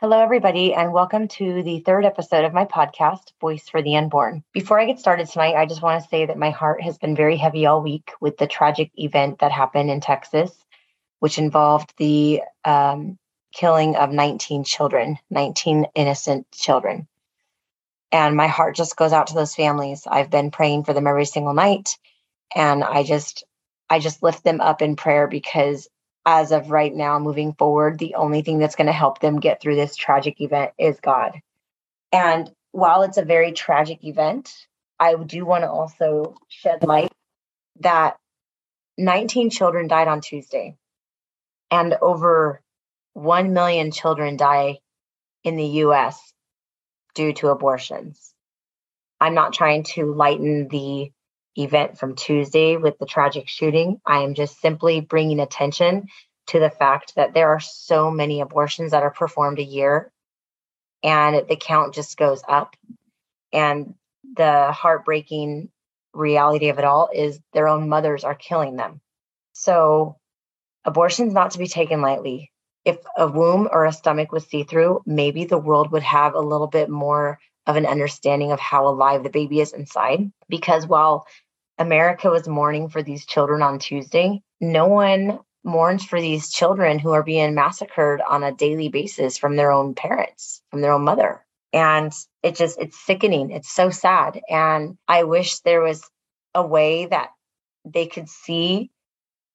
Hello, everybody, and welcome to the third episode of my podcast, Voice for the Unborn. Before I get started tonight, I just want to say that my heart has been very heavy all week with the tragic event that happened in Texas, which involved the um, killing of 19 children, 19 innocent children. And my heart just goes out to those families. I've been praying for them every single night, and I just, I just lift them up in prayer because as of right now, moving forward, the only thing that's going to help them get through this tragic event is God. And while it's a very tragic event, I do want to also shed light that 19 children died on Tuesday, and over 1 million children die in the US due to abortions. I'm not trying to lighten the event from Tuesday with the tragic shooting. I am just simply bringing attention to the fact that there are so many abortions that are performed a year and the count just goes up. And the heartbreaking reality of it all is their own mothers are killing them. So, abortion's not to be taken lightly. If a womb or a stomach was see through, maybe the world would have a little bit more of an understanding of how alive the baby is inside. Because while America was mourning for these children on Tuesday, no one mourns for these children who are being massacred on a daily basis from their own parents, from their own mother. And it just, it's sickening. It's so sad. And I wish there was a way that they could see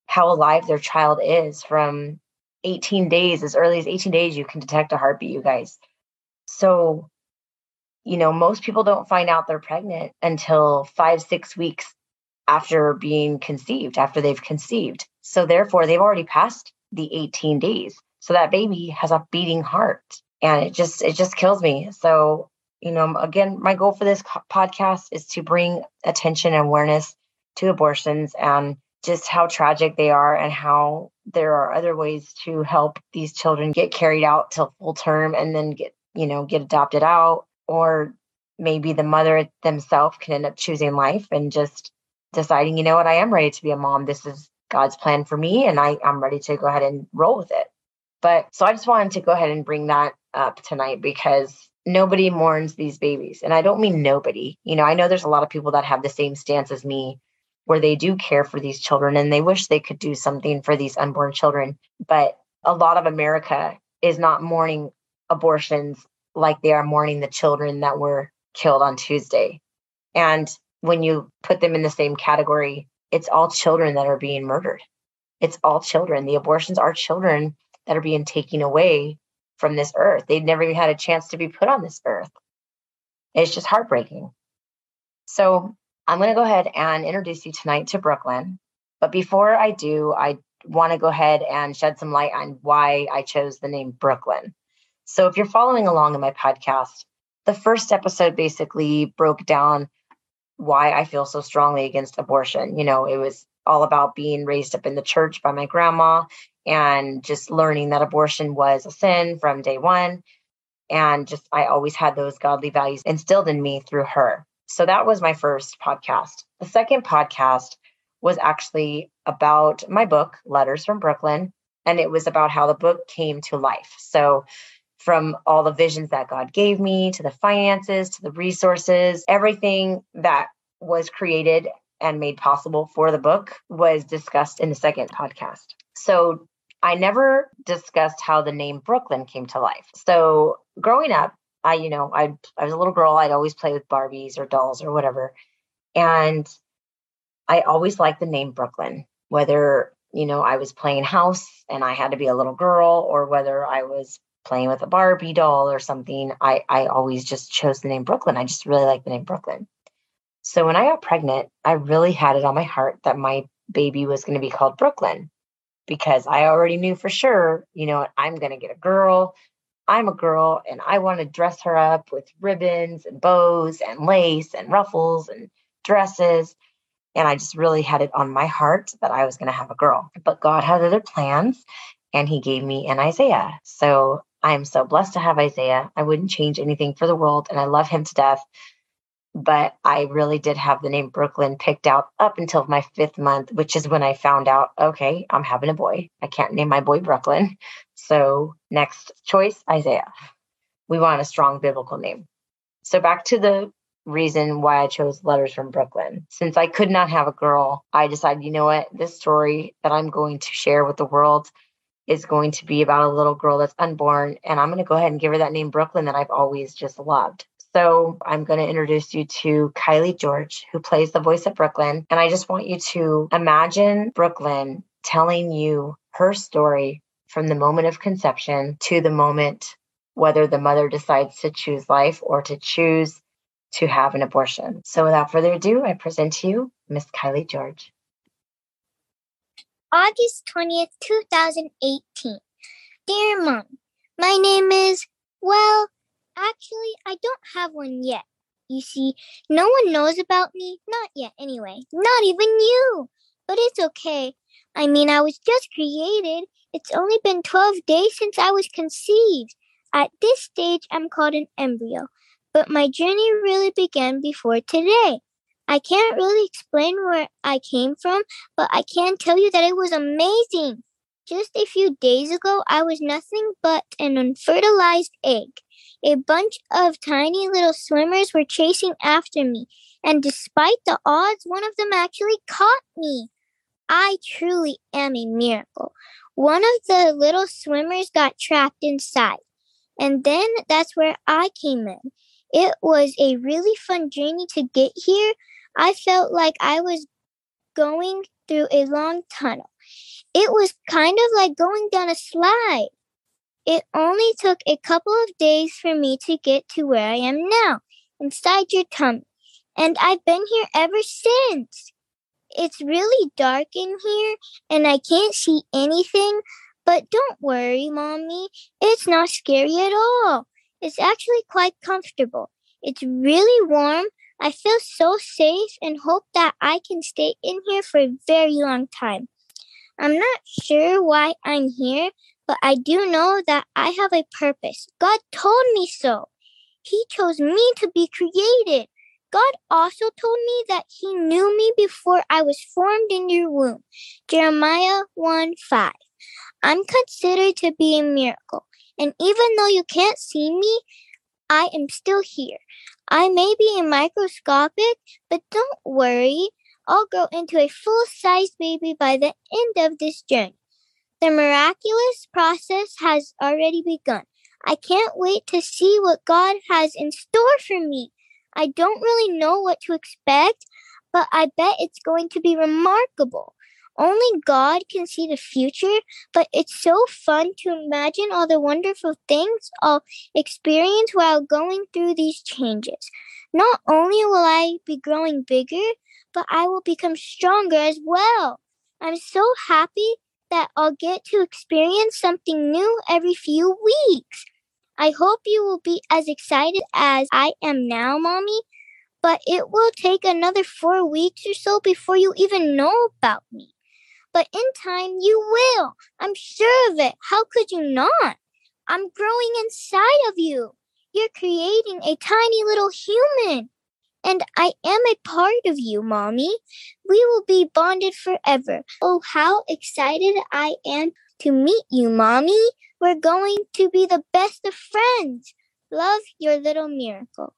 how alive their child is from 18 days, as early as 18 days, you can detect a heartbeat, you guys. So you know, most people don't find out they're pregnant until five, six weeks after being conceived, after they've conceived. So therefore, they've already passed the 18 days. So that baby has a beating heart and it just, it just kills me. So, you know, again, my goal for this podcast is to bring attention and awareness to abortions and just how tragic they are and how there are other ways to help these children get carried out till full term and then get, you know, get adopted out or maybe the mother themselves can end up choosing life and just deciding, you know what, I am ready to be a mom. This is God's plan for me, and I, I'm ready to go ahead and roll with it. But so I just wanted to go ahead and bring that up tonight because nobody mourns these babies. And I don't mean nobody. You know, I know there's a lot of people that have the same stance as me where they do care for these children and they wish they could do something for these unborn children. But a lot of America is not mourning abortions like they are mourning the children that were killed on Tuesday. And when you put them in the same category, it's all children that are being murdered. It's all children. The abortions are children that are being taken away from this earth. They've never even had a chance to be put on this earth. It's just heartbreaking. So I'm going to go ahead and introduce you tonight to Brooklyn. But before I do, I want to go ahead and shed some light on why I chose the name Brooklyn. So if you're following along in my podcast, the first episode basically broke down why I feel so strongly against abortion. You know, it was all about being raised up in the church by my grandma and just learning that abortion was a sin from day one. And just, I always had those godly values instilled in me through her. So that was my first podcast. The second podcast was actually about my book, Letters from Brooklyn. And it was about how the book came to life. So from all the visions that God gave me to the finances to the resources, everything that was created and made possible for the book was discussed in the second podcast. So I never discussed how the name Brooklyn came to life. So growing up, I, you know, I I was a little girl. I'd always play with Barbies or dolls or whatever, and I always liked the name Brooklyn. Whether you know I was playing house and I had to be a little girl, or whether I was playing with a Barbie doll or something, I, I always just chose the name Brooklyn. I just really like the name Brooklyn. So when I got pregnant, I really had it on my heart that my baby was going to be called Brooklyn because I already knew for sure, you know, I'm going to get a girl. I'm a girl and I want to dress her up with ribbons and bows and lace and ruffles and dresses. And I just really had it on my heart that I was going to have a girl. But God had other plans and he gave me an Isaiah. So I am so blessed to have Isaiah. I wouldn't change anything for the world, and I love him to death. But I really did have the name Brooklyn picked out up until my fifth month, which is when I found out, okay, I'm having a boy. I can't name my boy Brooklyn. So next choice, Isaiah. we want a strong biblical name. So back to the reason why I chose Letters from Brooklyn. Since I could not have a girl, I decided, you know what, this story that I'm going to share with the world is going to be about a little girl that's unborn. And I'm going to go ahead and give her that name, Brooklyn, that I've always just loved. So I'm going to introduce you to Kyleigh George, who plays the voice of Brooklyn. And I just want you to imagine Brooklyn telling you her story from the moment of conception to the moment whether the mother decides to choose life or to choose to have an abortion. So without further ado, I present to you Miss Kyleigh George. August 20th, 2018. Dear Mom, my name is, well, actually, I don't have one yet. You see, no one knows about me. Not yet, anyway. Not even you. But it's okay. I mean, I was just created. It's only been 12 days since I was conceived. At this stage, I'm called an embryo, but my journey really began before today. I can't really explain where I came from, but I can tell you that it was amazing. Just a few days ago, I was nothing but an unfertilized egg. A bunch of tiny little swimmers were chasing after me, and despite the odds, one of them actually caught me. I truly am a miracle. One of the little swimmers got trapped inside. And then that's where I came in. It was a really fun journey to get here. I felt like I was going through a long tunnel. It was kind of like going down a slide. It only took a couple of days for me to get to where I am now, inside your tummy. And I've been here ever since. It's really dark in here, and I can't see anything, but don't worry, Mommy. It's not scary at all. It's actually quite comfortable. It's really warm. I feel so safe and hope that I can stay in here for a very long time. I'm not sure why I'm here, but I do know that I have a purpose. God told me so. He chose me to be created. God also told me that He knew me before I was formed in your womb. Jeremiah 1 5. I'm considered to be a miracle. And even though you can't see me, I am still here. I may be microscopic, but don't worry. I'll grow into a full sized baby by the end of this journey. The miraculous process has already begun. I can't wait to see what God has in store for me. I don't really know what to expect, but I bet it's going to be remarkable. Only God can see the future, but it's so fun to imagine all the wonderful things I'll experience while going through these changes. Not only will I be growing bigger, but I will become stronger as well. I'm so happy that I'll get to experience something new every few weeks. I hope you will be as excited as I am now, Mommy, but it will take another four weeks or so before you even know about me. But in time, you will. I'm sure of it. How could you not? I'm growing inside of you. You're creating a tiny little human. And I am a part of you, Mommy. We will be bonded forever. Oh, how excited I am to meet you, Mommy. We're going to be the best of friends. Love your little miracle.